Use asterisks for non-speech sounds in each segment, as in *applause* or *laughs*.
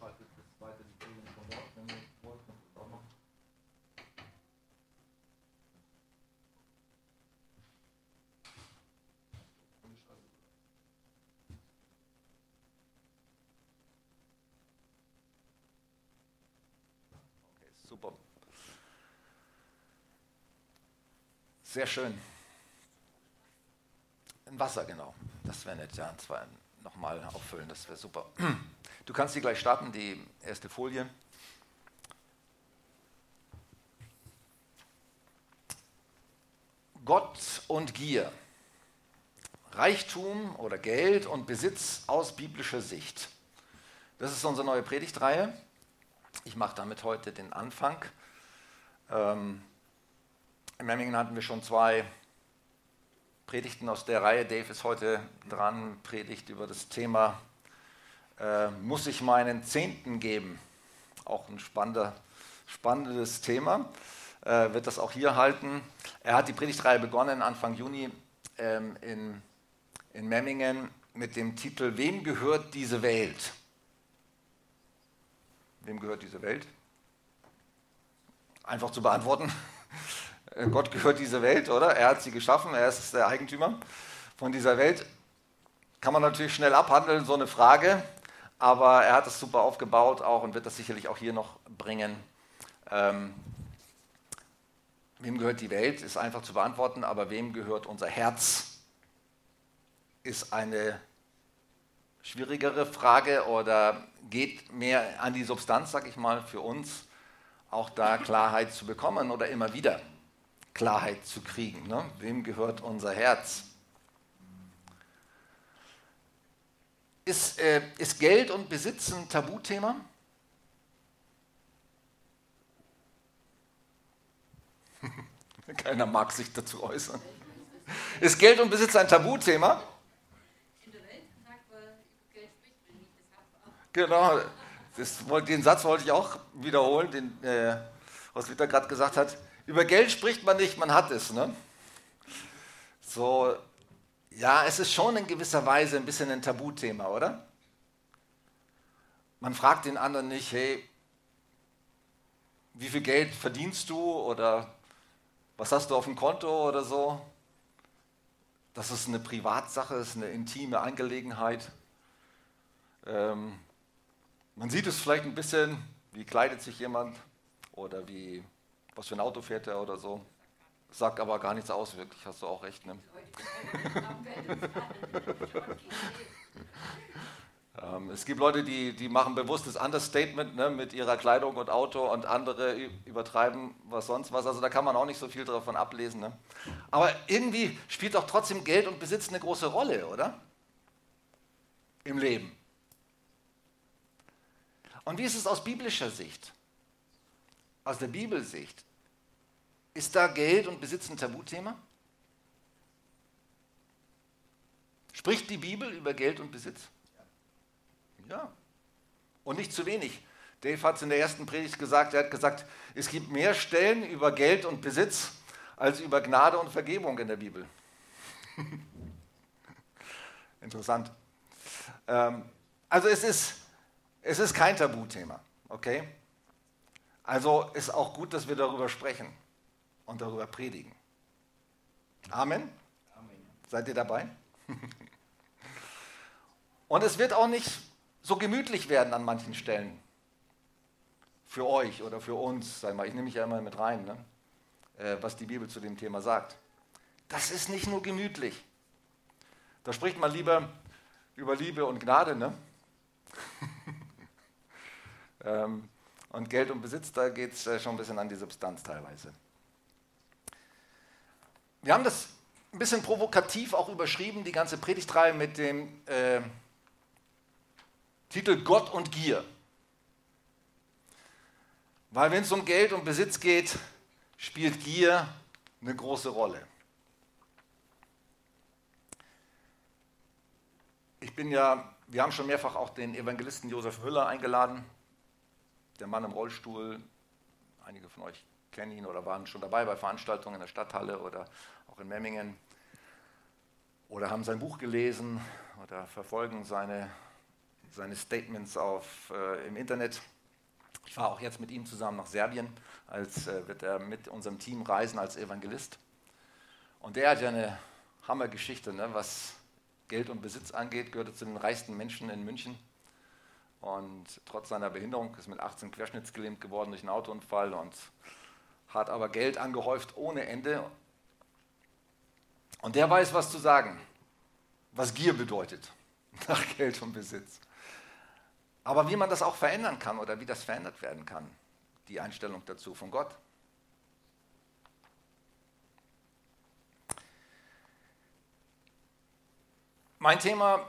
schaltet das die Folien von dort, wenn ihr wollt, könnt ihr das auch machen. Okay, super. Sehr schön. Ein Wasser, genau. Das wäre nett, ja. Zwei nochmal auffüllen, das wäre super. *clears throat* Du kannst die gleich starten, die erste Folie. Gott und Gier. Reichtum oder Geld und Besitz aus biblischer Sicht. Das ist unsere neue Predigtreihe. Ich mache damit heute den Anfang. Ähm, in Memmingen hatten wir schon zwei Predigten aus der Reihe. Dave ist heute dran, predigt über das Thema, äh, muss ich meinen Zehnten geben? Auch ein spannendes Thema. Äh, wird das auch hier halten. Er hat die Predigtreihe begonnen Anfang Juni ähm, in, in Memmingen mit dem Titel Wem gehört diese Welt? Wem gehört diese Welt? Einfach zu beantworten. *laughs* Gott gehört diese Welt, oder? Er hat sie geschaffen, er ist der Eigentümer von dieser Welt. Kann man natürlich schnell abhandeln, so eine Frage, aber er hat es super aufgebaut auch und wird das sicherlich auch hier noch bringen. Ähm, wem gehört die Welt, ist einfach zu beantworten, aber wem gehört unser Herz, ist eine schwierigere Frage oder geht mehr an die Substanz, sag ich mal, für uns, auch da Klarheit zu bekommen oder immer wieder. Klarheit zu kriegen. Ne? Wem gehört unser Herz? Ist, äh, ist Geld und Besitz ein Tabuthema? *laughs* Keiner mag sich dazu äußern. Ist Geld und Besitz ein Tabuthema? In der Welt sagt man, Geld spricht man nicht, das auch. Genau, das, den Satz wollte ich auch wiederholen, den äh, Roswitha gerade gesagt hat. Über Geld spricht man nicht, man hat es. Ne? So, ja, es ist schon in gewisser Weise ein bisschen ein Tabuthema, oder? Man fragt den anderen nicht, hey, wie viel Geld verdienst du oder was hast du auf dem Konto oder so. Das ist eine Privatsache, ist eine intime Angelegenheit. Ähm, man sieht es vielleicht ein bisschen, wie kleidet sich jemand oder wie, was für ein Auto fährt er oder so. Sagt aber gar nichts aus, wirklich, hast du auch recht. Ne? *laughs* Ähm, es gibt Leute, die, die machen bewusstes Understatement ne, mit ihrer Kleidung und Auto und andere übertreiben was sonst was. Also da kann man auch nicht so viel davon ablesen. Ne? Aber irgendwie spielt doch trotzdem Geld und Besitz eine große Rolle, oder? Im Leben. Und wie ist es aus biblischer Sicht? Aus der Bibelsicht? Ist da Geld und Besitz ein Tabuthema? Spricht die Bibel über Geld und Besitz? Ja. Und nicht zu wenig. Dave hat es in der ersten Predigt gesagt, er hat gesagt, es gibt mehr Stellen über Geld und Besitz als über Gnade und Vergebung in der Bibel. *laughs* Interessant. Ähm, also es ist, es ist kein Tabuthema, okay? Also ist auch gut, dass wir darüber sprechen und darüber predigen. Amen? Amen. Seid ihr dabei? *laughs* und es wird auch nicht so gemütlich werden an manchen Stellen. Für euch oder für uns, sag mal, ich nehme mich ja immer mit rein, ne? äh, was die Bibel zu dem Thema sagt. Das ist nicht nur gemütlich. Da spricht man lieber über Liebe und Gnade, ne? *laughs* ähm, und Geld und Besitz, da geht es äh, schon ein bisschen an die Substanz teilweise. Wir haben das ein bisschen provokativ auch überschrieben, die ganze Predigtreihe mit dem äh, Titel Gott und Gier. Weil wenn es um Geld und Besitz geht, spielt Gier eine große Rolle. Ich bin ja, wir haben schon mehrfach auch den Evangelisten Josef Müller eingeladen, der Mann im Rollstuhl. Einige von euch kennen ihn oder waren schon dabei bei Veranstaltungen in der Stadthalle oder auch in Memmingen oder haben sein Buch gelesen oder verfolgen seine seine Statements auf, äh, im Internet. Ich fahre auch jetzt mit ihm zusammen nach Serbien, als äh, wird er mit unserem Team reisen als Evangelist. Und der hat ja eine Hammergeschichte, ne? was Geld und Besitz angeht, gehörte zu den reichsten Menschen in München. Und trotz seiner Behinderung ist mit 18 querschnittsgelähmt geworden durch einen Autounfall und hat aber Geld angehäuft ohne Ende. Und der weiß, was zu sagen, was Gier bedeutet *laughs* nach Geld und Besitz. Aber wie man das auch verändern kann oder wie das verändert werden kann, die Einstellung dazu von Gott. Mein Thema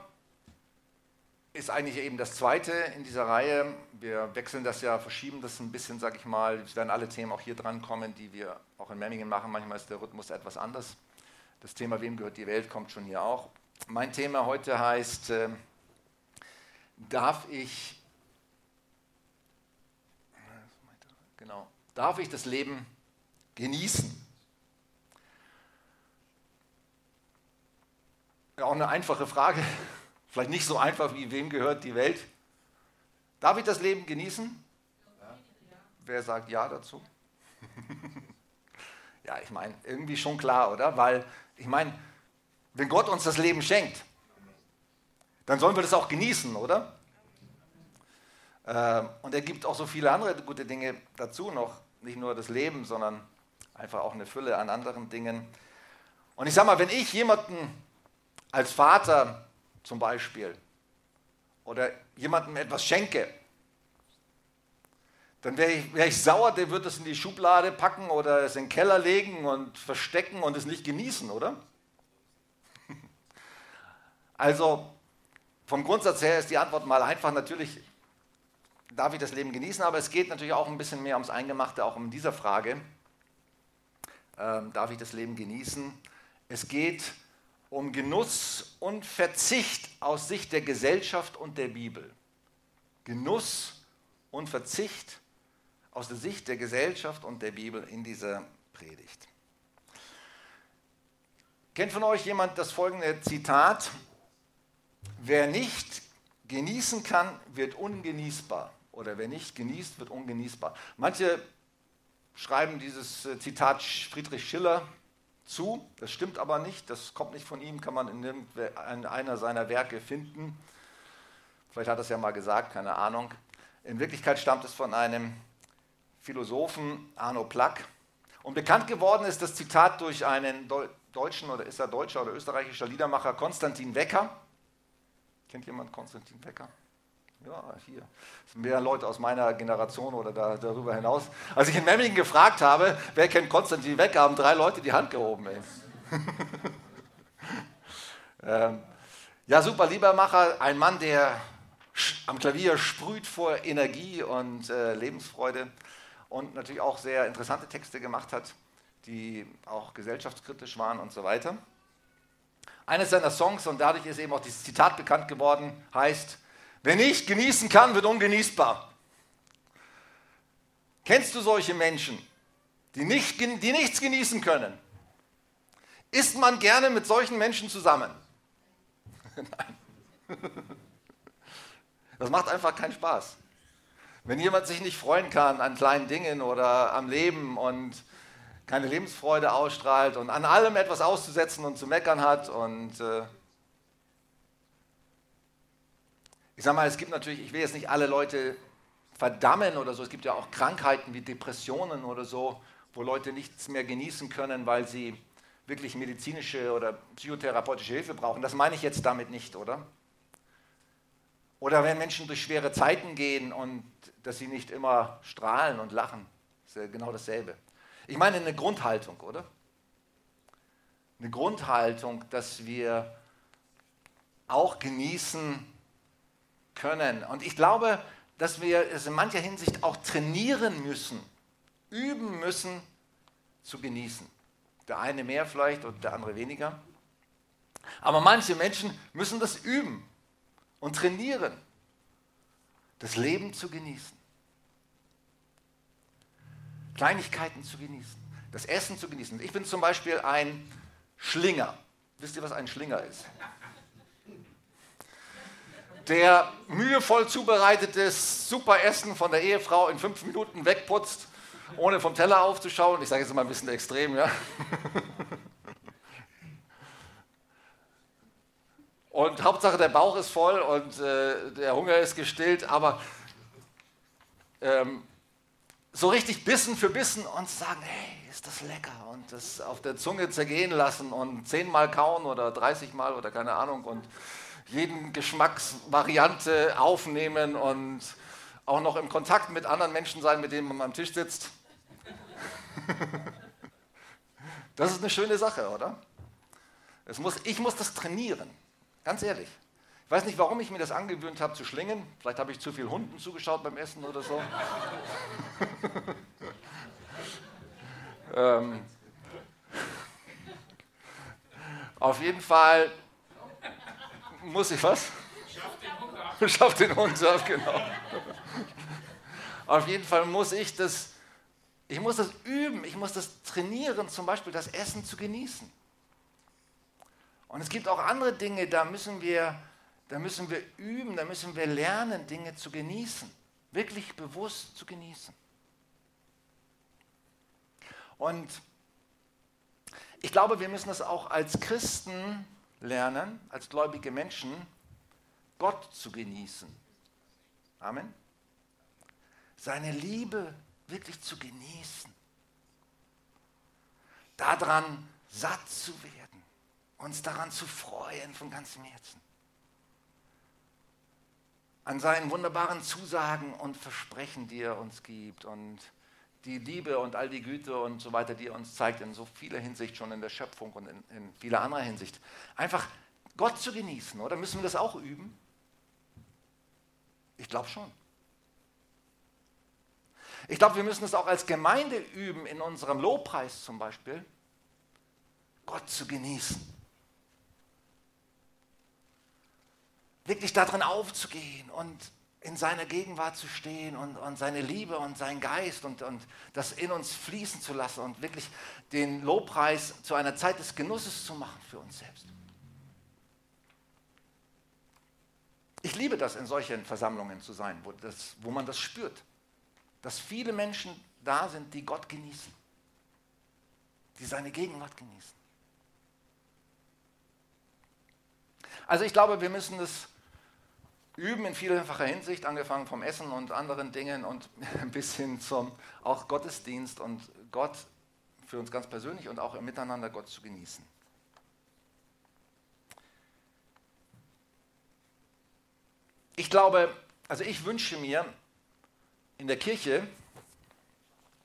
ist eigentlich eben das zweite in dieser Reihe. Wir wechseln das ja, verschieben das ein bisschen, sag ich mal. Es werden alle Themen auch hier dran kommen, die wir auch in Memmingen machen. Manchmal ist der Rhythmus etwas anders. Das Thema Wem gehört die Welt kommt schon hier auch. Mein Thema heute heißt, äh, darf ich, genau, darf ich das Leben genießen? Auch eine einfache Frage. Vielleicht nicht so einfach wie wem gehört die Welt. Darf ich das Leben genießen? Ja. Wer sagt ja dazu? *laughs* ja, ich meine, irgendwie schon klar, oder? Weil, ich meine, wenn Gott uns das Leben schenkt, dann sollen wir das auch genießen, oder? Ähm, und er gibt auch so viele andere gute Dinge dazu noch. Nicht nur das Leben, sondern einfach auch eine Fülle an anderen Dingen. Und ich sage mal, wenn ich jemanden als Vater zum Beispiel oder jemandem etwas schenke, dann wäre ich, wär ich sauer, der wird es in die Schublade packen oder es in den Keller legen und verstecken und es nicht genießen, oder? *laughs* Also vom Grundsatz her ist die Antwort mal einfach, natürlich darf ich das Leben genießen, aber es geht natürlich auch ein bisschen mehr ums Eingemachte, auch um dieser Frage. Ähm, darf ich das Leben genießen? Es geht um Genuss und Verzicht aus Sicht der Gesellschaft und der Bibel. Genuss und Verzicht aus der Sicht der Gesellschaft und der Bibel in dieser Predigt. Kennt von euch jemand das folgende Zitat? Wer nicht genießen kann, wird ungenießbar. Oder wer nicht genießt, wird ungenießbar. Manche schreiben dieses äh, Zitat Friedrich Schiller zu. Das stimmt aber nicht, das kommt nicht von ihm, kann man in, in einer seiner Werke finden. Vielleicht hat er es ja mal gesagt, keine Ahnung. In Wirklichkeit stammt es von einem Philosophen, Arno Plack. Und bekannt geworden ist das Zitat durch einen deutschen oder ist er deutscher oder österreichischer Liedermacher, Konstantin Wecker. Kennt jemand Konstantin Wecker? Ja, hier. Das sind mehr Leute aus meiner Generation oder da, darüber hinaus. Als ich in Memmingen gefragt habe, wer kennt Konstantin Wecker, haben drei Leute die Hand gehoben. *laughs* ähm, ja, super Liebermacher, ein Mann, der am Klavier sprüht vor Energie und äh, Lebensfreude und natürlich auch sehr interessante Texte gemacht hat, die auch gesellschaftskritisch waren und so weiter. Eines seiner Songs, und dadurch ist eben auch dieses Zitat bekannt geworden, heißt, Wer nicht genießen kann, wird ungenießbar. Kennst du solche Menschen, die, nicht, die nichts genießen können? Ist man gerne mit solchen Menschen zusammen? *laughs* Nein. *laughs* Das macht einfach keinen Spaß. Wenn jemand sich nicht freuen kann an kleinen Dingen oder am Leben und keine Lebensfreude ausstrahlt und an allem etwas auszusetzen und zu meckern hat und äh, Ich sage mal, es gibt natürlich, ich will jetzt nicht alle Leute verdammen oder so, es gibt ja auch Krankheiten wie Depressionen oder so, wo Leute nichts mehr genießen können, weil sie wirklich medizinische oder psychotherapeutische Hilfe brauchen. Das meine ich jetzt damit nicht, oder? Oder wenn Menschen durch schwere Zeiten gehen und dass sie nicht immer strahlen und lachen, ist ja genau dasselbe. Ich meine eine Grundhaltung, oder? Eine Grundhaltung, dass wir auch genießen, können. Und ich glaube, dass wir es in mancher Hinsicht auch trainieren müssen, üben müssen, zu genießen. Der eine mehr vielleicht und der andere weniger. Aber manche Menschen müssen das üben und trainieren, das Leben zu genießen. Kleinigkeiten zu genießen, das Essen zu genießen. Ich bin zum Beispiel ein Schlinger. Wisst ihr, was ein Schlinger ist? Der mühevoll zubereitetes super Essen von der Ehefrau in fünf Minuten wegputzt, ohne vom Teller aufzuschauen. Ich sage jetzt mal ein bisschen extrem, ja. Und Hauptsache der Bauch ist voll und äh, der Hunger ist gestillt, aber ähm, so richtig Bissen für Bissen und sagen, hey, ist das lecker und das auf der Zunge zergehen lassen und zehnmal kauen oder 30 Mal oder keine Ahnung und jeden Geschmacksvariante aufnehmen und auch noch im Kontakt mit anderen Menschen sein, mit denen man am Tisch sitzt. *laughs* Das ist eine schöne Sache, oder? Es muss, ich muss das trainieren, ganz ehrlich. Ich weiß nicht, warum ich mir das angewöhnt habe zu schlingen. Vielleicht habe ich zu viel Hunden zugeschaut beim Essen oder so. *laughs* ähm, auf jeden Fall muss ich was? Schaff den Hund ab, genau. Auf jeden Fall muss ich das, ich muss das üben, ich muss das trainieren, zum Beispiel das Essen zu genießen. Und es gibt auch andere Dinge, da müssen wir, da müssen wir üben, da müssen wir lernen, Dinge zu genießen, wirklich bewusst zu genießen. Und ich glaube, wir müssen das auch als Christen lernen, als gläubige Menschen, Gott zu genießen. Amen. Seine Liebe wirklich zu genießen. Daran satt zu werden. Uns daran zu freuen von ganzem Herzen. An seinen wunderbaren Zusagen und Versprechen, die er uns gibt. Und die Liebe und all die Güte und so weiter, die er uns zeigt, in so vieler Hinsicht schon in der Schöpfung und in, in vieler anderer Hinsicht. Einfach Gott zu genießen, oder? Müssen wir das auch üben? Ich glaube schon. Ich glaube, wir müssen es auch als Gemeinde üben, in unserem Lobpreis zum Beispiel, Gott zu genießen. Wirklich darin aufzugehen und in seiner Gegenwart zu stehen und, und seine Liebe und sein Geist und, und das in uns fließen zu lassen und wirklich den Lobpreis zu einer Zeit des Genusses zu machen für uns selbst. Ich liebe das, in solchen Versammlungen zu sein, wo, das, wo man das spürt, dass viele Menschen da sind, die Gott genießen, die seine Gegenwart genießen. Also ich glaube, wir müssen das üben in vielfacher Hinsicht, angefangen vom Essen und anderen Dingen und *laughs* bis hin zum auch Gottesdienst und Gott für uns ganz persönlich und auch im Miteinander Gott zu genießen. Ich glaube, also ich wünsche mir in der Kirche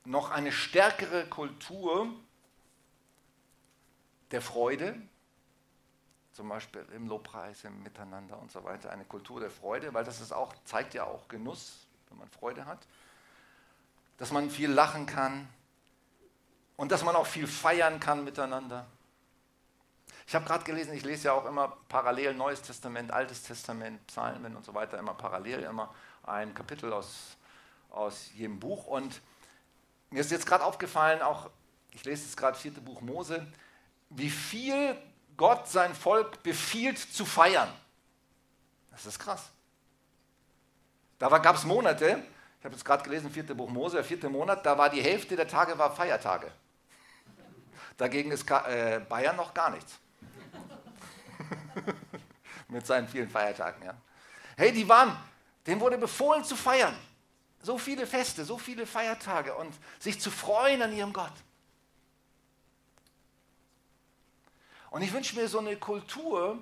noch eine stärkere Kultur der Freude, zum Beispiel im Lobpreis, im Miteinander und so weiter, eine Kultur der Freude, weil das ist auch, zeigt ja auch Genuss, wenn man Freude hat, dass man viel lachen kann und dass man auch viel feiern kann miteinander. Ich habe gerade gelesen, ich lese ja auch immer parallel Neues Testament, Altes Testament, Psalmen und so weiter, immer parallel, immer ein Kapitel aus, aus jedem Buch. Und mir ist jetzt gerade aufgefallen, auch ich lese jetzt gerade vierte Buch Mose, wie viel Gott sein Volk befiehlt zu feiern. Das ist krass. Da gab es Monate, ich habe jetzt gerade gelesen, vierte Buch Mose, vierte Monat, da war die Hälfte der Tage war Feiertage. Dagegen ist äh, Bayern noch gar nichts. *laughs* Mit seinen vielen Feiertagen, ja. Hey, die waren, denen wurde befohlen zu feiern. So viele Feste, so viele Feiertage und sich zu freuen an ihrem Gott. Und ich wünsche mir so eine Kultur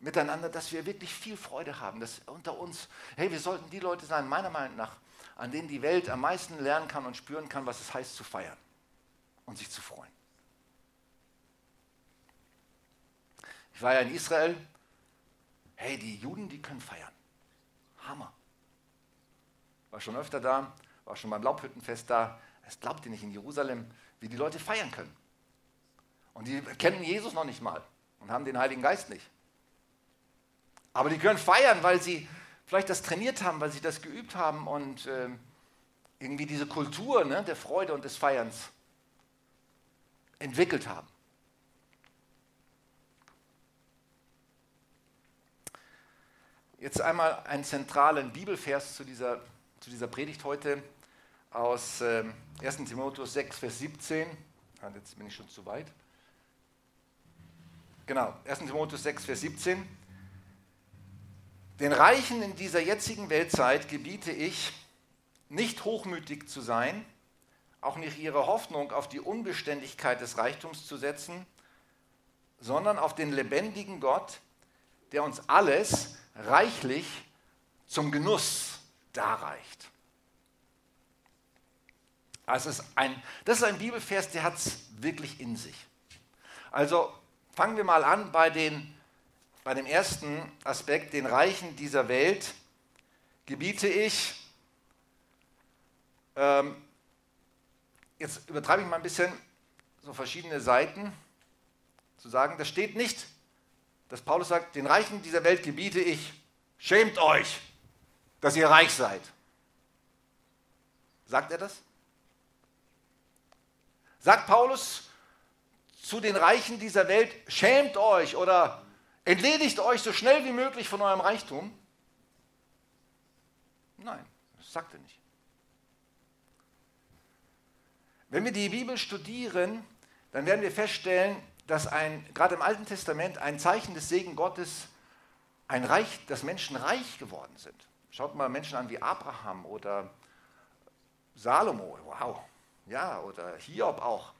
miteinander, dass wir wirklich viel Freude haben, dass unter uns, hey, wir sollten die Leute sein, meiner Meinung nach, an denen die Welt am meisten lernen kann und spüren kann, was es heißt zu feiern und sich zu freuen. Ich war ja in Israel. Hey, die Juden, die können feiern. Hammer. War schon öfter da, war schon beim Laubhüttenfest da. Es glaubt ihr nicht in Jerusalem, wie die Leute feiern können. Und die kennen Jesus noch nicht mal und haben den Heiligen Geist nicht. Aber die können feiern, weil sie vielleicht das trainiert haben, weil sie das geübt haben und äh, irgendwie diese Kultur ne, der Freude und des Feierns entwickelt haben. Jetzt einmal einen zentralen Bibelvers zu dieser, zu dieser Predigt heute aus äh, 1 Timotheus 6, Vers 17. Ah, jetzt bin ich schon zu weit. Genau, 1 Timotheus 6, Vers 17. Den Reichen in dieser jetzigen Weltzeit gebiete ich, nicht hochmütig zu sein, auch nicht ihre Hoffnung auf die Unbeständigkeit des Reichtums zu setzen, sondern auf den lebendigen Gott, der uns alles reichlich zum Genuss darreicht. Also ist ein, das ist ein Bibelvers, der hat es wirklich in sich. Also fangen wir mal an bei, den, bei dem ersten Aspekt, den Reichen dieser Welt gebiete ich, ähm, jetzt übertreibe ich mal ein bisschen, so verschiedene Seiten zu sagen, das steht nicht, dass Paulus sagt, den Reichen dieser Welt gebiete ich, schämt euch, dass ihr reich seid. Sagt er das? Sagt Paulus zu den Reichen dieser Welt, schämt euch oder entledigt euch so schnell wie möglich von eurem Reichtum? Nein, das sagt er nicht. Wenn wir die Bibel studieren, dann werden wir feststellen, dass ein, gerade im Alten Testament ein Zeichen des Segen Gottes ein Reich, dass Menschen reich geworden sind. Schaut mal Menschen an wie Abraham oder Salomo, wow, ja, oder Hiob auch.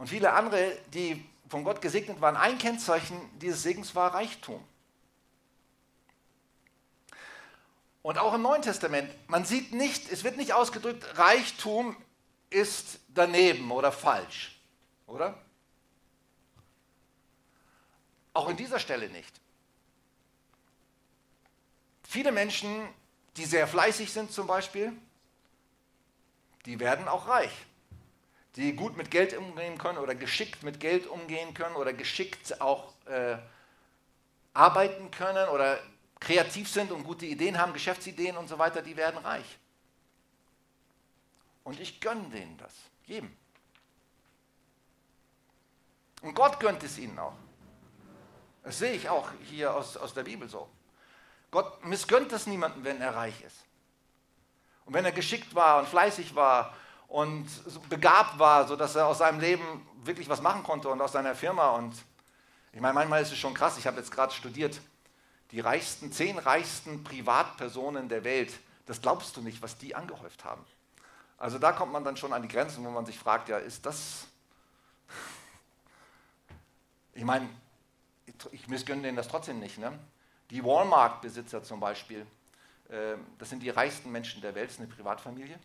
Und viele andere, die von Gott gesegnet waren. Ein Kennzeichen dieses Segens war Reichtum. Und auch im Neuen Testament, man sieht nicht, es wird nicht ausgedrückt, Reichtum ist daneben oder falsch, oder? Auch in dieser Stelle nicht. Viele Menschen, die sehr fleißig sind zum Beispiel, die werden auch reich. Die gut mit Geld umgehen können oder geschickt mit Geld umgehen können oder geschickt auch äh, arbeiten können oder kreativ sind und gute Ideen haben, Geschäftsideen und so weiter, die werden reich. Und ich gönne denen das, jedem. Und Gott gönnt es ihnen auch. Das sehe ich auch hier aus, aus der Bibel so. Gott missgönnt es niemandem, wenn er reich ist. Und wenn er geschickt war und fleißig war und begabt war, sodass er aus seinem Leben wirklich was machen konnte und aus seiner Firma. Und ich meine, manchmal ist es schon krass, ich habe jetzt gerade studiert, die reichsten, zehn reichsten Privatpersonen der Welt, das glaubst du nicht, was die angehäuft haben. Also da kommt man dann schon an die Grenzen, wo man sich fragt, ja, ist das... *laughs* Ich meine, ich missgönne denen das trotzdem nicht. Ne? Die Walmart-Besitzer zum Beispiel, äh, das sind die reichsten Menschen der Welt, das ist eine Privatfamilie.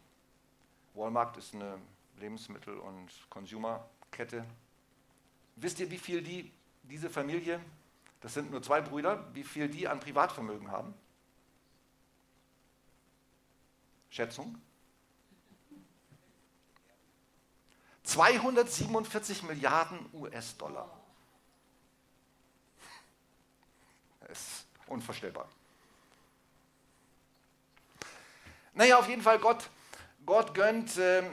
Walmart ist eine Lebensmittel- und Consumerkette. Wisst ihr, wie viel die, diese Familie, das sind nur zwei Brüder, wie viel die an Privatvermögen haben? Schätzung? 247 Milliarden US-Dollar. Das ist unvorstellbar. Naja, auf jeden Fall, Gott, Gott gönnt äh,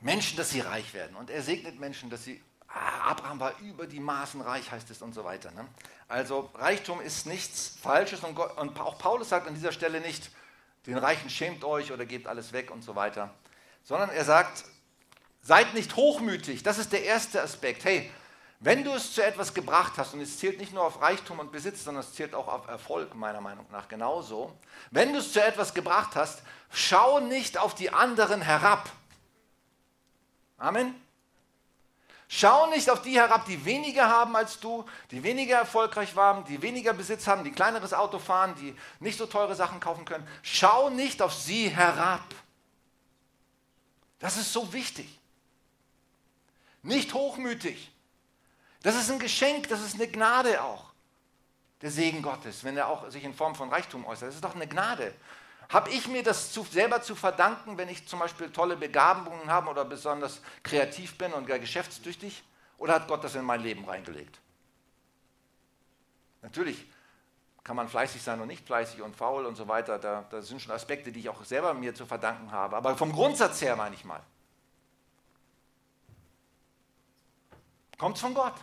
Menschen, dass sie reich werden. Und er segnet Menschen, dass sie. Ah, Abraham war über die Maßen reich, heißt es und so weiter. Ne? Also, Reichtum ist nichts Falsches. Und, Gott, und auch Paulus sagt an dieser Stelle nicht, den Reichen schämt euch oder gebt alles weg und so weiter. Sondern er sagt, seid nicht hochmütig. Das ist der erste Aspekt. Hey, wenn du es zu etwas gebracht hast, und es zählt nicht nur auf Reichtum und Besitz, sondern es zählt auch auf Erfolg, meiner Meinung nach genauso. Wenn du es zu etwas gebracht hast, schau nicht auf die anderen herab. Amen. Schau nicht auf die herab, die weniger haben als du, die weniger erfolgreich waren, die weniger Besitz haben, die kleineres Auto fahren, die nicht so teure Sachen kaufen können. Schau nicht auf sie herab. Das ist so wichtig. Nicht hochmütig. Das ist ein Geschenk, das ist eine Gnade auch. Der Segen Gottes, wenn er auch sich in Form von Reichtum äußert. Das ist doch eine Gnade. Habe ich mir das zu, selber zu verdanken, wenn ich zum Beispiel tolle Begabungen habe oder besonders kreativ bin und geschäftstüchtig? Oder hat Gott das in mein Leben reingelegt? Natürlich kann man fleißig sein und nicht fleißig und faul und so weiter. Da, da sind schon Aspekte, die ich auch selber mir zu verdanken habe. Aber vom Grundsatz her meine ich mal. Kommt es von Gott.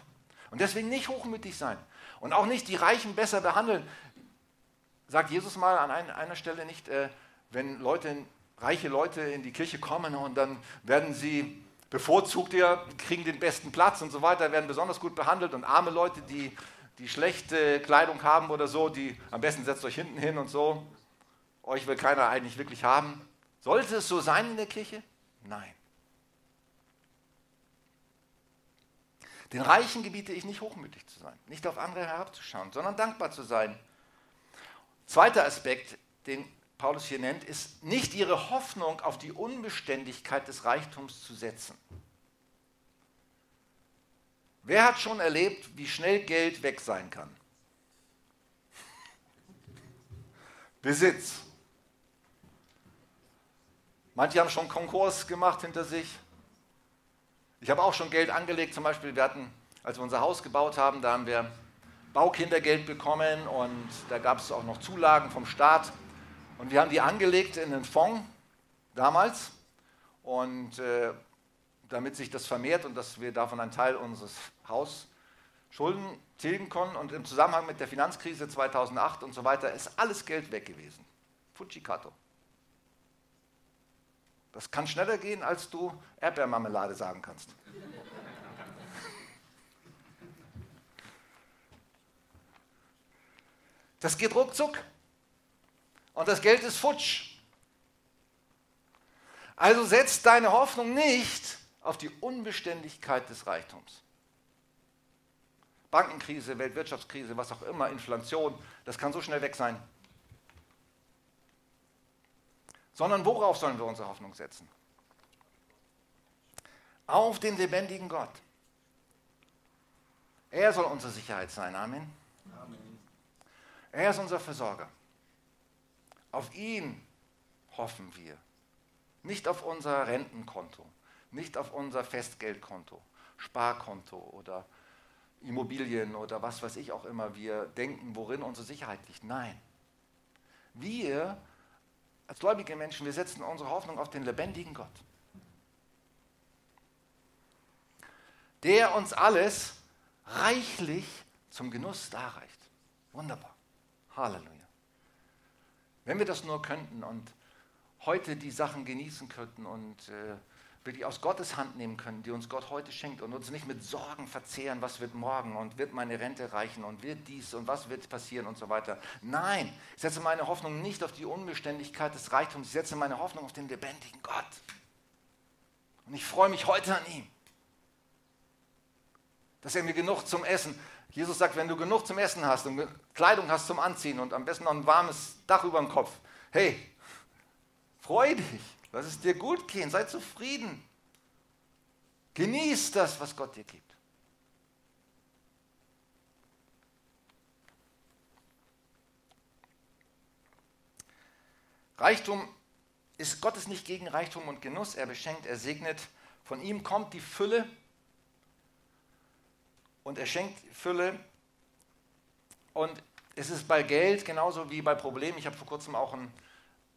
Und deswegen nicht hochmütig sein und auch nicht die Reichen besser behandeln. Sagt Jesus mal an einer Stelle nicht, äh, wenn Leute, reiche Leute in die Kirche kommen und dann werden sie bevorzugt, ja, kriegen den besten Platz und so weiter, werden besonders gut behandelt und arme Leute, die, die schlechte Kleidung haben oder so, die am besten setzt euch hinten hin und so. Euch will keiner eigentlich wirklich haben. Sollte es so sein in der Kirche? Nein. Den Reichen gebiete ich nicht hochmütig zu sein, nicht auf andere herabzuschauen, sondern dankbar zu sein. Zweiter Aspekt, den Paulus hier nennt, ist nicht ihre Hoffnung auf die Unbeständigkeit des Reichtums zu setzen. Wer hat schon erlebt, wie schnell Geld weg sein kann? *laughs* Besitz. Manche haben schon Konkurs gemacht hinter sich. Ich habe auch schon Geld angelegt, zum Beispiel, wir hatten, als wir unser Haus gebaut haben, da haben wir Baukindergeld bekommen und da gab es auch noch Zulagen vom Staat. Und wir haben die angelegt in einen Fonds damals. Und äh, damit sich das vermehrt und dass wir davon einen Teil unseres Hausschulden tilgen konnten. Und im Zusammenhang mit der Finanzkrise 2008 und so weiter ist alles Geld weg gewesen. Fujikato. Das kann schneller gehen, als du Erdbeermarmelade sagen kannst. Das geht ruckzuck. Und das Geld ist futsch. Also setzt deine Hoffnung nicht auf die Unbeständigkeit des Reichtums. Bankenkrise, Weltwirtschaftskrise, was auch immer, Inflation, das kann so schnell weg sein sondern worauf sollen wir unsere Hoffnung setzen? Auf den lebendigen Gott. Er soll unsere Sicherheit sein. Amen. Amen. Er ist unser Versorger. Auf ihn hoffen wir. Nicht auf unser Rentenkonto, nicht auf unser Festgeldkonto, Sparkonto oder Immobilien oder was weiß ich auch immer wir denken, worin unsere Sicherheit liegt. Nein. Wir als gläubige Menschen, wir setzen unsere Hoffnung auf den lebendigen Gott, der uns alles reichlich zum Genuss darreicht. Wunderbar. Halleluja. Wenn wir das nur könnten und heute die Sachen genießen könnten und äh, wirklich aus Gottes Hand nehmen können, die uns Gott heute schenkt und uns nicht mit Sorgen verzehren, was wird morgen und wird meine Rente reichen und wird dies und was wird passieren und so weiter. Nein, ich setze meine Hoffnung nicht auf die Unbeständigkeit des Reichtums, ich setze meine Hoffnung auf den lebendigen Gott. Und ich freue mich heute an ihm, dass er mir genug zum Essen, Jesus sagt, wenn du genug zum Essen hast und Kleidung hast zum Anziehen und am besten noch ein warmes Dach über dem Kopf, hey, freu dich. Lass es dir gut gehen, sei zufrieden. Genieß das, was Gott dir gibt. Reichtum ist Gott ist nicht gegen Reichtum und Genuss. Er beschenkt, er segnet. Von ihm kommt die Fülle und er schenkt Fülle. Und es ist bei Geld genauso wie bei Problemen. Ich habe vor kurzem auch ein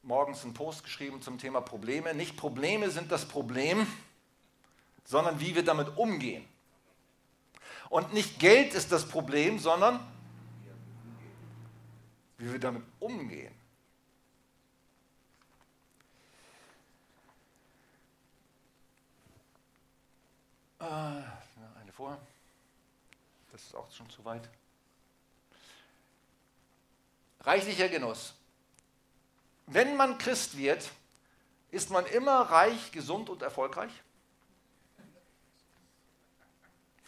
morgens einen Post geschrieben zum Thema Probleme. Nicht Probleme sind das Problem, sondern wie wir damit umgehen. Und nicht Geld ist das Problem, sondern wie wir damit umgehen. Äh, eine vor. Das ist auch schon zu weit. Reichlicher Genuss. Wenn man Christ wird, ist man immer reich, gesund und erfolgreich?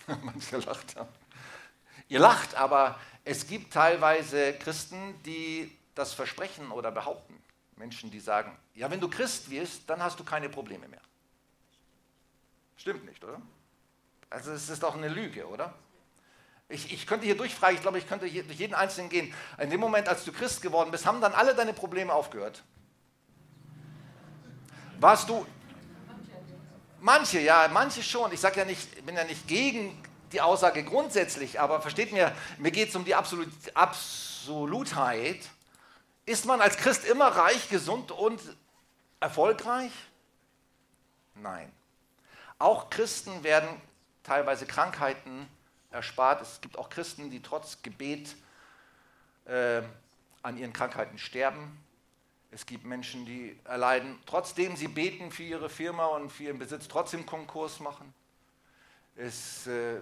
*laughs* Manche lacht. Ihr lacht, aber es gibt teilweise Christen, die das versprechen oder behaupten. Menschen, die sagen, ja, wenn du Christ wirst, dann hast du keine Probleme mehr. Stimmt nicht, oder? Also es ist doch eine Lüge, oder? Ich, ich könnte hier durchfragen, ich glaube, ich könnte durch jeden Einzelnen gehen. In dem Moment, als du Christ geworden bist, haben dann alle deine Probleme aufgehört. Warst du. Manche, ja, manche schon. Ich sage ja nicht, ich bin ja nicht gegen die Aussage grundsätzlich, aber versteht mir, mir geht es um die Absolut, Absolutheit. Ist man als Christ immer reich, gesund und erfolgreich? Nein. Auch Christen werden teilweise Krankheiten erspart. Es gibt auch Christen, die trotz Gebet äh, an ihren Krankheiten sterben. Es gibt Menschen, die erleiden, trotzdem sie beten für ihre Firma und für ihren Besitz, trotzdem Konkurs machen. Es äh,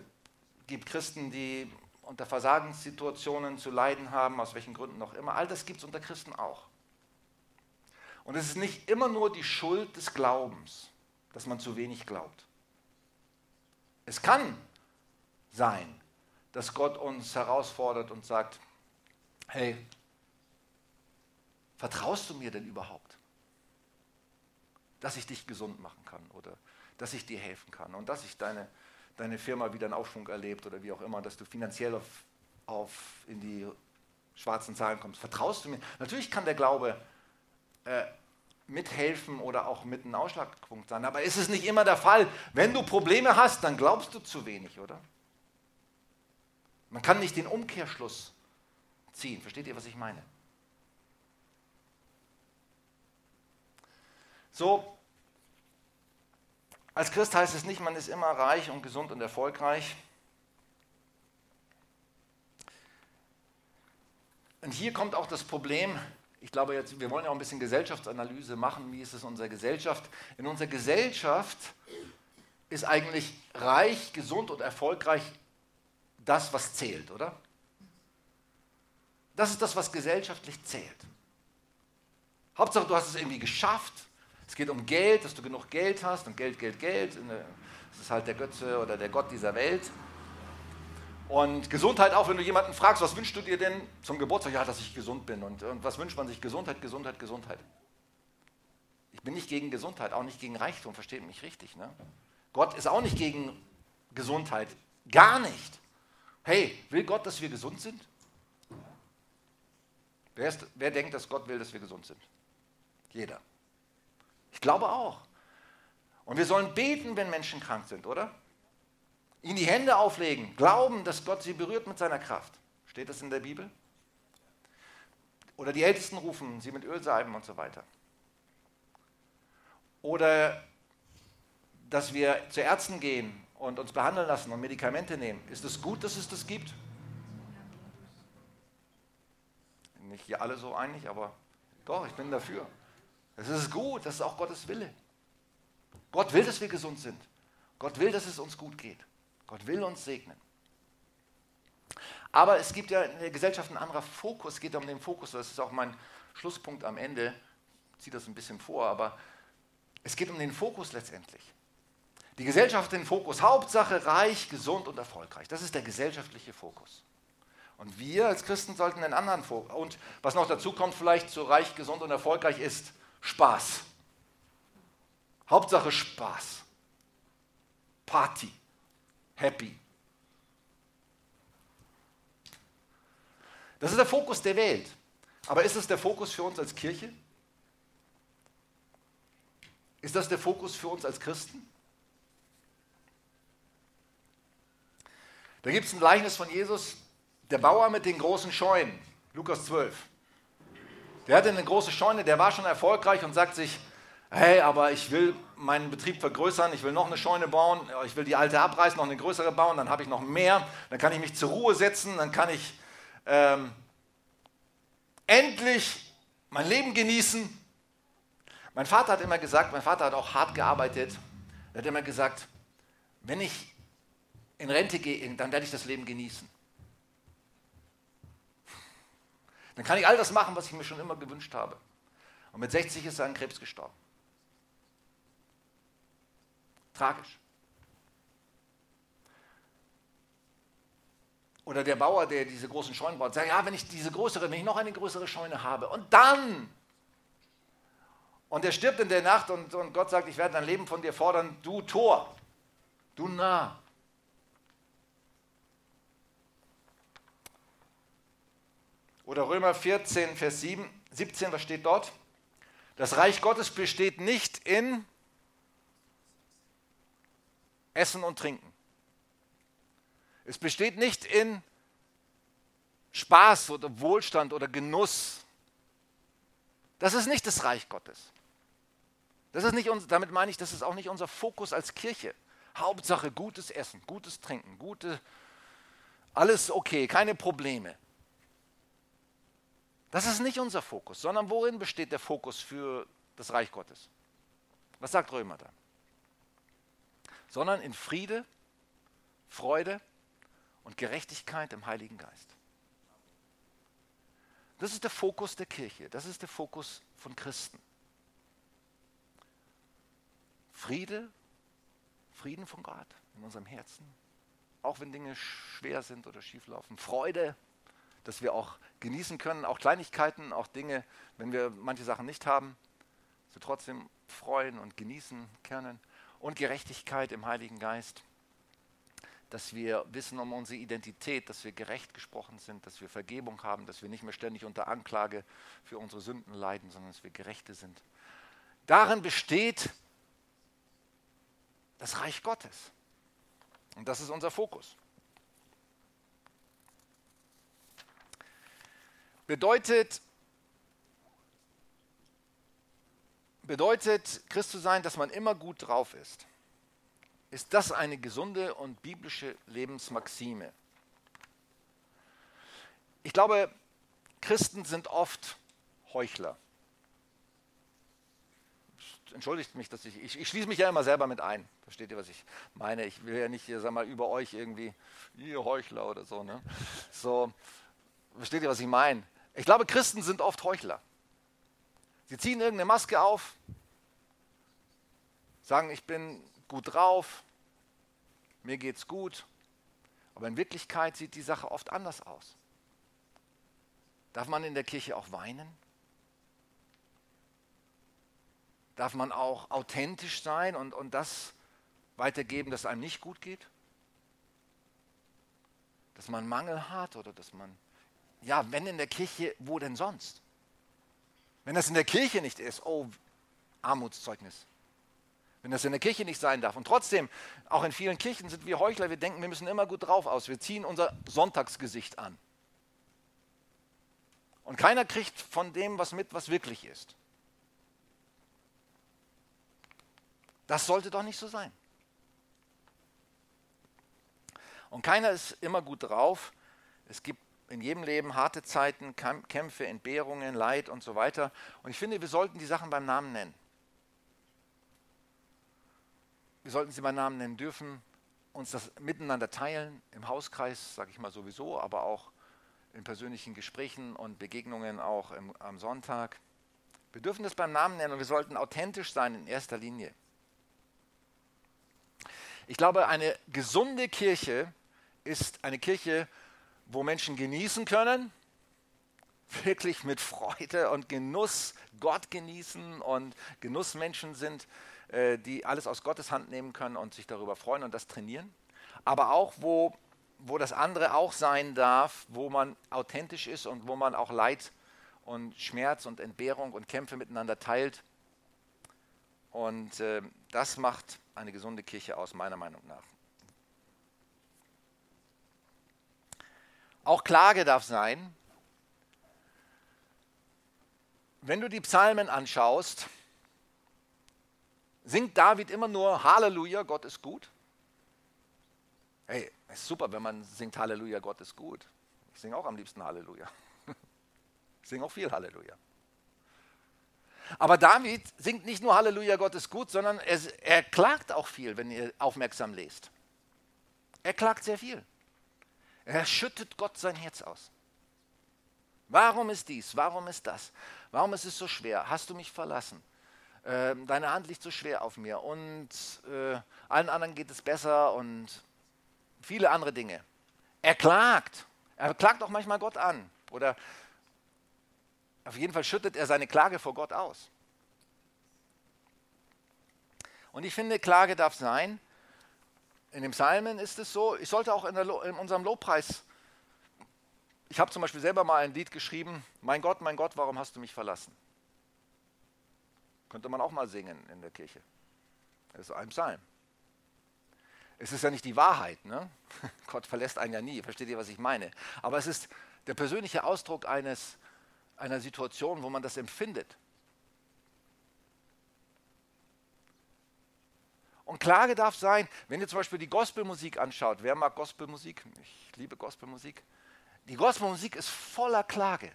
gibt Christen, die unter Versagenssituationen zu leiden haben, aus welchen Gründen auch immer. All das gibt es unter Christen auch. Und es ist nicht immer nur die Schuld des Glaubens, dass man zu wenig glaubt. Es kann sein, dass Gott uns herausfordert und sagt, hey, vertraust du mir denn überhaupt, dass ich dich gesund machen kann oder dass ich dir helfen kann und dass ich deine, deine Firma wieder einen Aufschwung erlebt oder wie auch immer, dass du finanziell auf, auf in die schwarzen Zahlen kommst. Vertraust du mir? Natürlich kann der Glaube äh, mithelfen oder auch mit einem Ausschlagpunkt sein, aber ist es nicht immer der Fall? Wenn du Probleme hast, dann glaubst du zu wenig, oder? Man kann nicht den Umkehrschluss ziehen. Versteht ihr, was ich meine? So, als Christ heißt es nicht, man ist immer reich und gesund und erfolgreich. Und hier kommt auch das Problem, ich glaube jetzt, wir wollen ja auch ein bisschen Gesellschaftsanalyse machen, wie ist es in unserer Gesellschaft. In unserer Gesellschaft ist eigentlich reich, gesund und erfolgreich das, was zählt, oder? Das ist das, was gesellschaftlich zählt. Hauptsache, du hast es irgendwie geschafft. Es geht um Geld, dass du genug Geld hast und Geld, Geld, Geld. Das ist halt der Götze oder der Gott dieser Welt. Und Gesundheit auch, wenn du jemanden fragst, was wünschst du dir denn zum Geburtstag? Ja, dass ich gesund bin. Und, und was wünscht man sich? Gesundheit, Gesundheit, Gesundheit. Ich bin nicht gegen Gesundheit, auch nicht gegen Reichtum, versteht mich richtig. Ne? Gott ist auch nicht gegen Gesundheit. Gar nicht. Hey, will Gott, dass wir gesund sind? Wer, ist, wer denkt, dass Gott will, dass wir gesund sind? Jeder. Ich glaube auch. Und wir sollen beten, wenn Menschen krank sind, oder? Ihnen die Hände auflegen, glauben, dass Gott sie berührt mit seiner Kraft. Steht das in der Bibel? Oder die Ältesten rufen, sie mit Öl salben und so weiter. Oder dass wir zu Ärzten gehen und uns behandeln lassen und Medikamente nehmen. Ist es gut, dass es das gibt? Nicht hier alle so einig, aber doch, ich bin dafür. Es ist gut, das ist auch Gottes Wille. Gott will, dass wir gesund sind. Gott will, dass es uns gut geht. Gott will uns segnen. Aber es gibt ja in der Gesellschaft einen anderen Fokus. Es geht um den Fokus. Das ist auch mein Schlusspunkt am Ende. Ich ziehe das ein bisschen vor, aber es geht um den Fokus letztendlich. Die Gesellschaft den Fokus Hauptsache reich, gesund und erfolgreich. Das ist der gesellschaftliche Fokus. Und wir als Christen sollten einen anderen Fokus. Und was noch dazu kommt, vielleicht so reich, gesund und erfolgreich ist Spaß. Hauptsache Spaß. Party. Happy. Das ist der Fokus der Welt. Aber ist es der Fokus für uns als Kirche? Ist das der Fokus für uns als Christen? Da gibt es ein Gleichnis von Jesus, der Bauer mit den großen Scheunen, Lukas 12. Der hatte eine große Scheune, der war schon erfolgreich und sagt sich, hey, aber ich will meinen Betrieb vergrößern, ich will noch eine Scheune bauen, ich will die alte abreißen, noch eine größere bauen, dann habe ich noch mehr, dann kann ich mich zur Ruhe setzen, dann kann ich ähm, endlich mein Leben genießen. Mein Vater hat immer gesagt, mein Vater hat auch hart gearbeitet, er hat immer gesagt, wenn ich in Rente gehe, dann werde ich das Leben genießen. Dann kann ich all das machen, was ich mir schon immer gewünscht habe. Und mit 60 ist er an Krebs gestorben. Tragisch. Oder der Bauer, der diese großen Scheunen baut, sagt, ja, wenn ich diese größere, wenn ich noch eine größere Scheune habe und dann, und er stirbt in der Nacht und, und Gott sagt, ich werde dein Leben von dir fordern, du Tor, du Nah. Oder Römer 14, Vers 7, 17, was steht dort? Das Reich Gottes besteht nicht in Essen und Trinken. Es besteht nicht in Spaß oder Wohlstand oder Genuss. Das ist nicht das Reich Gottes. Das ist nicht uns, damit meine ich, das ist auch nicht unser Fokus als Kirche. Hauptsache gutes Essen, gutes Trinken, gute alles okay, keine Probleme. Das ist nicht unser Fokus, sondern worin besteht der Fokus für das Reich Gottes? Was sagt Römer da? Sondern in Friede, Freude und Gerechtigkeit im Heiligen Geist. Das ist der Fokus der Kirche, das ist der Fokus von Christen. Friede, Frieden von Gott in unserem Herzen, auch wenn Dinge schwer sind oder schief laufen. Freude, dass wir auch genießen können, auch Kleinigkeiten, auch Dinge, wenn wir manche Sachen nicht haben, wir trotzdem freuen und genießen können. Und Gerechtigkeit im Heiligen Geist, dass wir wissen um unsere Identität, dass wir gerecht gesprochen sind, dass wir Vergebung haben, dass wir nicht mehr ständig unter Anklage für unsere Sünden leiden, sondern dass wir Gerechte sind. Darin besteht das Reich Gottes. Und das ist unser Fokus. Bedeutet, bedeutet Christ zu sein, dass man immer gut drauf ist. Ist das eine gesunde und biblische Lebensmaxime? Ich glaube, Christen sind oft Heuchler entschuldigt mich, dass ich, ich, ich schließe mich ja immer selber mit ein. Versteht ihr, was ich meine? Ich will ja nicht, sag mal, über euch irgendwie, ihr Heuchler oder so. Ne? So, versteht ihr, was ich meine? Ich glaube, Christen sind oft Heuchler. Sie ziehen irgendeine Maske auf, sagen, ich bin gut drauf, mir geht's gut, aber in Wirklichkeit sieht die Sache oft anders aus. Darf man in der Kirche auch weinen? Darf man auch authentisch sein und, und das weitergeben, dass einem nicht gut geht? Dass man Mangel hat oder dass man, ja, wenn in der Kirche, wo denn sonst? Wenn das in der Kirche nicht ist, oh, Armutszeugnis. Wenn das in der Kirche nicht sein darf. Und trotzdem, auch in vielen Kirchen sind wir Heuchler, wir denken, wir müssen immer gut drauf aus. Wir ziehen unser Sonntagsgesicht an. Und keiner kriegt von dem was mit, was wirklich ist. Das sollte doch nicht so sein. Und keiner ist immer gut drauf. Es gibt in jedem Leben harte Zeiten, Kämpfe, Entbehrungen, Leid und so weiter. Und ich finde, wir sollten die Sachen beim Namen nennen. Wir sollten sie beim Namen nennen dürfen, uns das miteinander teilen, im Hauskreis, sage ich mal sowieso, aber auch in persönlichen Gesprächen und Begegnungen auch im, am Sonntag. Wir dürfen das beim Namen nennen und wir sollten authentisch sein in erster Linie. Ich glaube, eine gesunde Kirche ist eine Kirche, wo Menschen genießen können, wirklich mit Freude und Genuss Gott genießen und Genussmenschen sind, äh, die alles aus Gottes Hand nehmen können und sich darüber freuen und das trainieren. Aber auch, wo, wo das andere auch sein darf, wo man authentisch ist und wo man auch Leid und Schmerz und Entbehrung und Kämpfe miteinander teilt. Und äh, das macht eine gesunde Kirche aus, meiner Meinung nach. Auch Klage darf sein. Wenn du die Psalmen anschaust, singt David immer nur Halleluja, Gott ist gut. Hey, ist super, wenn man singt Halleluja, Gott ist gut. Ich singe auch am liebsten Halleluja. *laughs* Ich singe auch viel Halleluja. Aber David singt nicht nur Halleluja, Gott ist gut, sondern er, er klagt auch viel, wenn ihr aufmerksam lest. Er klagt sehr viel. Er schüttet Gott sein Herz aus. Warum ist dies? Warum ist das? Warum ist es so schwer? Hast du mich verlassen? Äh, deine Hand liegt so schwer auf mir und äh, allen anderen geht es besser und viele andere Dinge. Er klagt. Er klagt auch manchmal Gott an oder auf jeden Fall schüttet er seine Klage vor Gott aus. Und ich finde, Klage darf sein. In den Psalmen ist es so, ich sollte auch in, in unserem Lobpreis, ich habe zum Beispiel selber mal ein Lied geschrieben, Mein Gott, mein Gott, warum hast du mich verlassen? Könnte man auch mal singen in der Kirche. Das ist ein Psalm. Es ist ja nicht die Wahrheit, ne? *laughs* Gott verlässt einen ja nie, versteht ihr, was ich meine? Aber es ist der persönliche Ausdruck eines einer Situation, wo man das empfindet. Und Klage darf sein, wenn ihr zum Beispiel die Gospelmusik anschaut. Wer mag Gospelmusik? Ich liebe Gospelmusik. Die Gospelmusik ist voller Klage.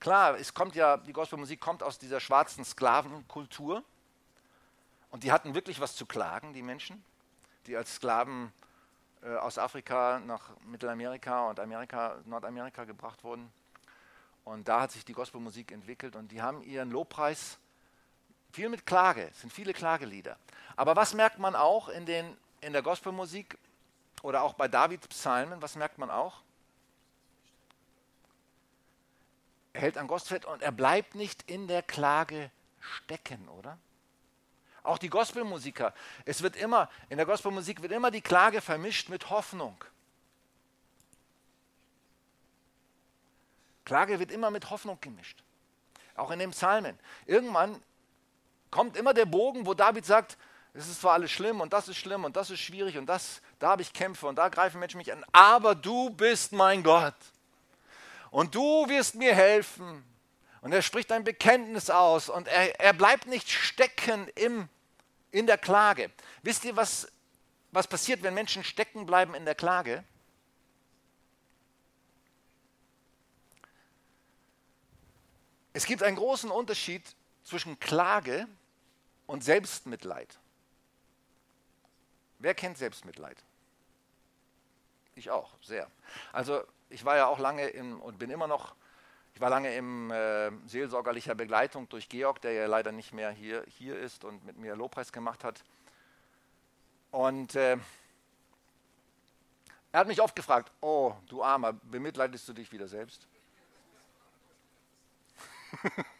Klar, es kommt ja, die Gospelmusik kommt aus dieser schwarzen Sklavenkultur. Und die hatten wirklich was zu klagen, die Menschen, die als Sklaven äh, aus Afrika nach Mittelamerika und Amerika, Nordamerika gebracht wurden. Und da hat sich die Gospelmusik entwickelt und die haben ihren Lobpreis viel mit Klage, es sind viele Klagelieder. Aber was merkt man auch in, den, in der Gospelmusik oder auch bei Davids Psalmen, was merkt man auch? Er hält an Gott und er bleibt nicht in der Klage stecken, oder? Auch die Gospelmusiker, es wird immer, in der Gospelmusik wird immer die Klage vermischt mit Hoffnung. Klage wird immer mit Hoffnung gemischt. Auch in den Psalmen. Irgendwann kommt immer der Bogen, wo David sagt, es ist zwar alles schlimm und das ist schlimm und das ist schwierig und das, da habe ich Kämpfe und da greifen Menschen mich an, aber du bist mein Gott und du wirst mir helfen. Und er spricht ein Bekenntnis aus und er, er bleibt nicht stecken im, in der Klage. Wisst ihr, was, was passiert, wenn Menschen stecken bleiben in der Klage? Es gibt einen großen Unterschied zwischen Klage und Selbstmitleid. Wer kennt Selbstmitleid? Ich auch, sehr. Also ich war ja auch lange im, und bin immer noch, ich war lange in äh, seelsorgerlicher Begleitung durch Georg, der ja leider nicht mehr hier, hier ist und mit mir Lobpreis gemacht hat. Und äh, er hat mich oft gefragt, oh du Armer, bemitleidest du dich wieder selbst? *laughs*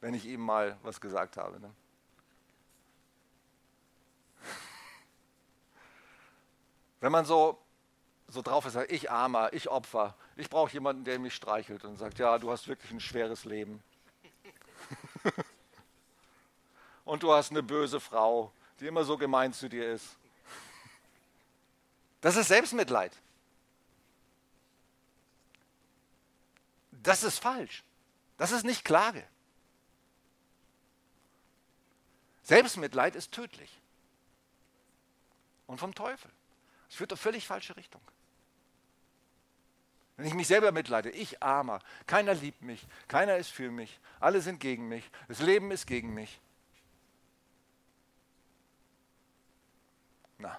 Wenn ich ihm mal was gesagt habe. Ne? Wenn man so, so drauf ist, ich Armer, ich Opfer, ich brauche jemanden, der mich streichelt und sagt, ja, du hast wirklich ein schweres Leben. *laughs* und du hast eine böse Frau, die immer so gemein zu dir ist. Das ist Selbstmitleid. Das ist falsch. Das ist nicht Klage. Selbstmitleid ist tödlich. Und vom Teufel. Es führt doch völlig falsche Richtung. Wenn ich mich selber mitleide, ich armer, keiner liebt mich, keiner ist für mich, alle sind gegen mich, das Leben ist gegen mich. Na,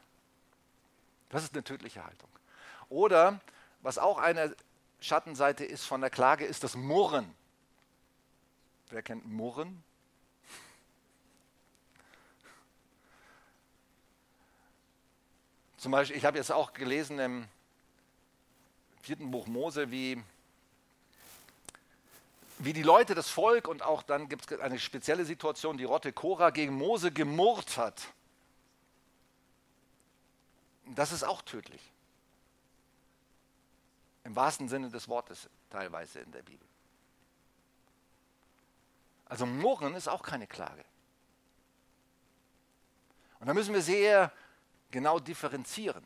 das ist eine tödliche Haltung. Oder, was auch eine Schattenseite ist von der Klage, ist das Murren. Wer kennt Murren? Zum Beispiel, ich habe jetzt auch gelesen im vierten Buch Mose, wie, wie die Leute, das Volk und auch dann gibt es eine spezielle Situation, die Rotte Cora gegen Mose gemurrt hat. Das ist auch tödlich. Im wahrsten Sinne des Wortes teilweise in der Bibel. Also Murren ist auch keine Klage. Und da müssen wir sehr genau differenzieren.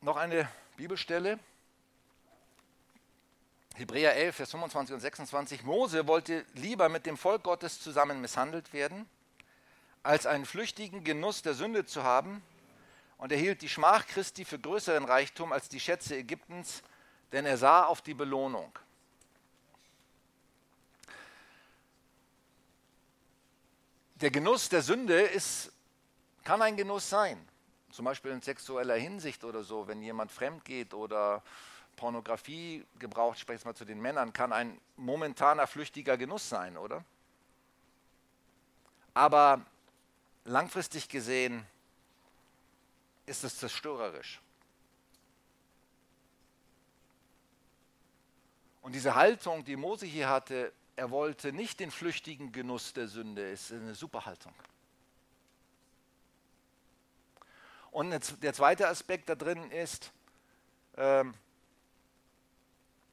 Noch eine Bibelstelle. Hebräer 11, Vers 25 und 26. Mose wollte lieber mit dem Volk Gottes zusammen misshandelt werden, als einen flüchtigen Genuss der Sünde zu haben, und er hielt die Schmach Christi für größeren Reichtum als die Schätze Ägyptens, denn er sah auf die Belohnung. Der Genuss der Sünde ist, kann ein Genuss sein. Zum Beispiel in sexueller Hinsicht oder so, wenn jemand fremd geht oder Pornografie gebraucht, ich spreche jetzt mal zu den Männern, kann ein momentaner flüchtiger Genuss sein, oder? Aber langfristig gesehen ist es zerstörerisch. Und diese Haltung, die Mose hier hatte, er wollte nicht den flüchtigen Genuss der Sünde. Ist eine super Haltung. Und der zweite Aspekt da drin ist, ähm,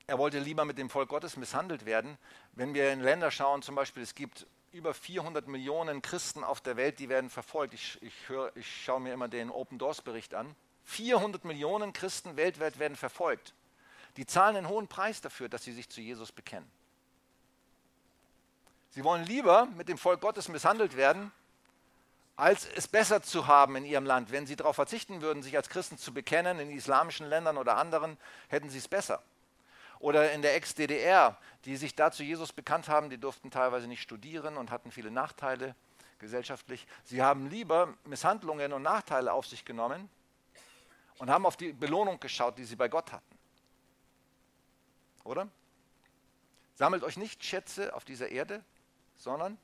er wollte lieber mit dem Volk Gottes misshandelt werden. Wenn wir in Länder schauen, zum Beispiel, es gibt über 400 Millionen Christen auf der Welt, die werden verfolgt. Ich, ich, hör, ich schaue mir immer den Open Doors Bericht an. 400 Millionen Christen weltweit werden verfolgt. Die zahlen einen hohen Preis dafür, dass sie sich zu Jesus bekennen. Sie wollen lieber mit dem Volk Gottes misshandelt werden, als es besser zu haben in ihrem Land. Wenn sie darauf verzichten würden, sich als Christen zu bekennen, in islamischen Ländern oder anderen, hätten sie es besser. Oder in der Ex-DDR, die sich da zu Jesus bekannt haben, die durften teilweise nicht studieren und hatten viele Nachteile gesellschaftlich. Sie haben lieber Misshandlungen und Nachteile auf sich genommen und haben auf die Belohnung geschaut, die sie bei Gott hatten. Oder? Sammelt euch nicht Schätze auf dieser Erde, sondern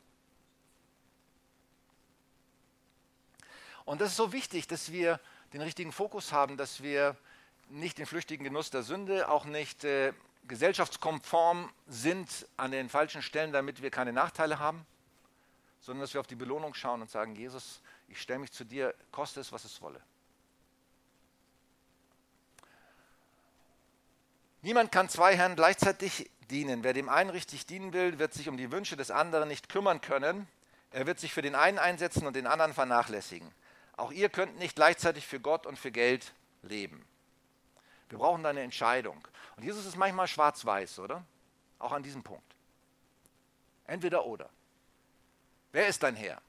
Und das ist so wichtig, dass wir den richtigen Fokus haben, dass wir nicht den flüchtigen Genuss der Sünde, auch nicht äh, gesellschaftskonform sind an den falschen Stellen, damit wir keine Nachteile haben, sondern dass wir auf die Belohnung schauen und sagen, Jesus, ich stelle mich zu dir, koste es, was es wolle. Niemand kann zwei Herren gleichzeitig dienen. Wer dem einen richtig dienen will, wird sich um die Wünsche des anderen nicht kümmern können. Er wird sich für den einen einsetzen und den anderen vernachlässigen. Auch ihr könnt nicht gleichzeitig für Gott und für Geld leben. Wir brauchen da eine Entscheidung. Und Jesus ist manchmal schwarz-weiß, oder? Auch an diesem Punkt. Entweder oder. Wer ist dein Herr?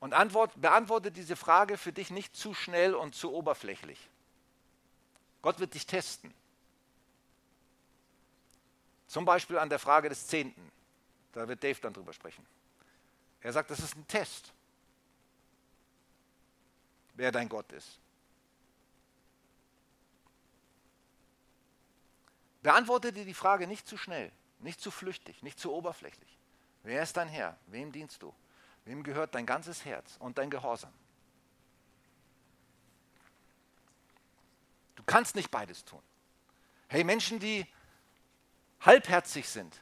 Und antwort, beantworte diese Frage für dich nicht zu schnell und zu oberflächlich. Gott wird dich testen. Zum Beispiel an der Frage des Zehnten. Da wird Dave dann drüber sprechen. Er sagt, das ist ein Test, wer dein Gott ist. Beantworte dir die Frage nicht zu schnell, nicht zu flüchtig, nicht zu oberflächlich. Wer ist dein Herr? Wem dienst du? Wem gehört dein ganzes Herz und dein Gehorsam? Du kannst nicht beides tun. Hey, Menschen, die halbherzig sind,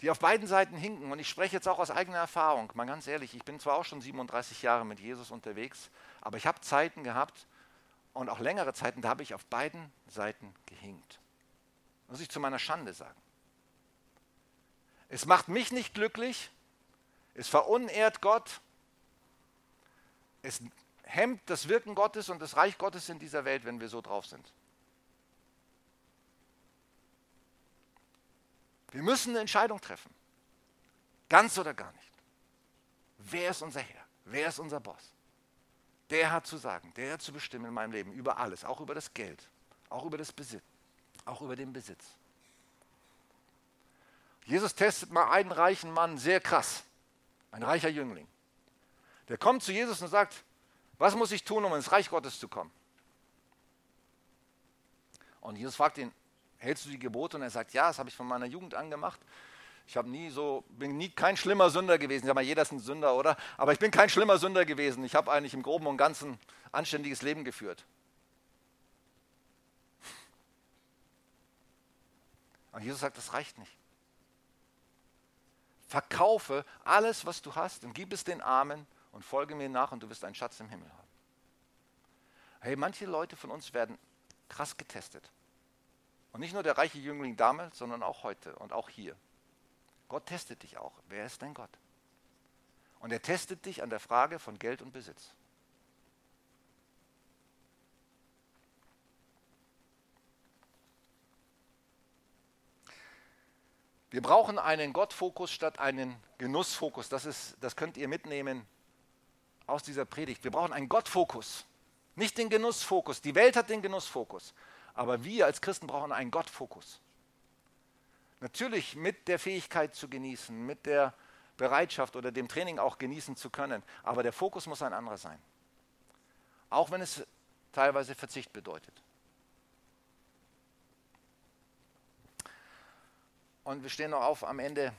die auf beiden Seiten hinken, und ich spreche jetzt auch aus eigener Erfahrung, mal ganz ehrlich, ich bin zwar auch schon 37 Jahre mit Jesus unterwegs, aber ich habe Zeiten gehabt und auch längere Zeiten, da habe ich auf beiden Seiten gehinkt. Muss ich zu meiner Schande sagen. Es macht mich nicht glücklich, es verunehrt Gott, es hemmt das Wirken Gottes und das Reich Gottes in dieser Welt, wenn wir so drauf sind. Wir müssen eine Entscheidung treffen. Ganz oder gar nicht. Wer ist unser Herr? Wer ist unser Boss? Der hat zu sagen, der hat zu bestimmen in meinem Leben über alles, auch über das Geld, auch über das Besitz, auch über den Besitz. Jesus testet mal einen reichen Mann sehr krass, ein reicher Jüngling. Der kommt zu Jesus und sagt, was muss ich tun, um ins Reich Gottes zu kommen? Und Jesus fragt ihn, hältst du die Gebote? Und er sagt, ja, das habe ich von meiner Jugend an gemacht. Ich habe nie so, bin nie kein schlimmer Sünder gewesen. Sag mal, jeder ist ein Sünder, oder? Aber ich bin kein schlimmer Sünder gewesen. Ich habe eigentlich im Groben und Ganzen anständiges Leben geführt. Und Jesus sagt, das reicht nicht. Verkaufe alles, was du hast und gib es den Armen und folge mir nach und du wirst einen Schatz im Himmel haben. Hey, manche Leute von uns werden krass getestet. Und nicht nur der reiche Jüngling damals, sondern auch heute und auch hier. Gott testet dich auch. Wer ist dein Gott? Und er testet dich an der Frage von Geld und Besitz. Wir brauchen einen Gottfokus statt einen Genussfokus. Das, ist, das könnt ihr mitnehmen aus dieser Predigt. Wir brauchen einen Gottfokus, nicht den Genussfokus. Die Welt hat den Genussfokus. Aber wir als Christen brauchen einen Gottfokus. Natürlich mit der Fähigkeit zu genießen, mit der Bereitschaft oder dem Training auch genießen zu können. Aber der Fokus muss ein anderer sein. Auch wenn es teilweise Verzicht bedeutet. Und wir stehen noch auf am Ende.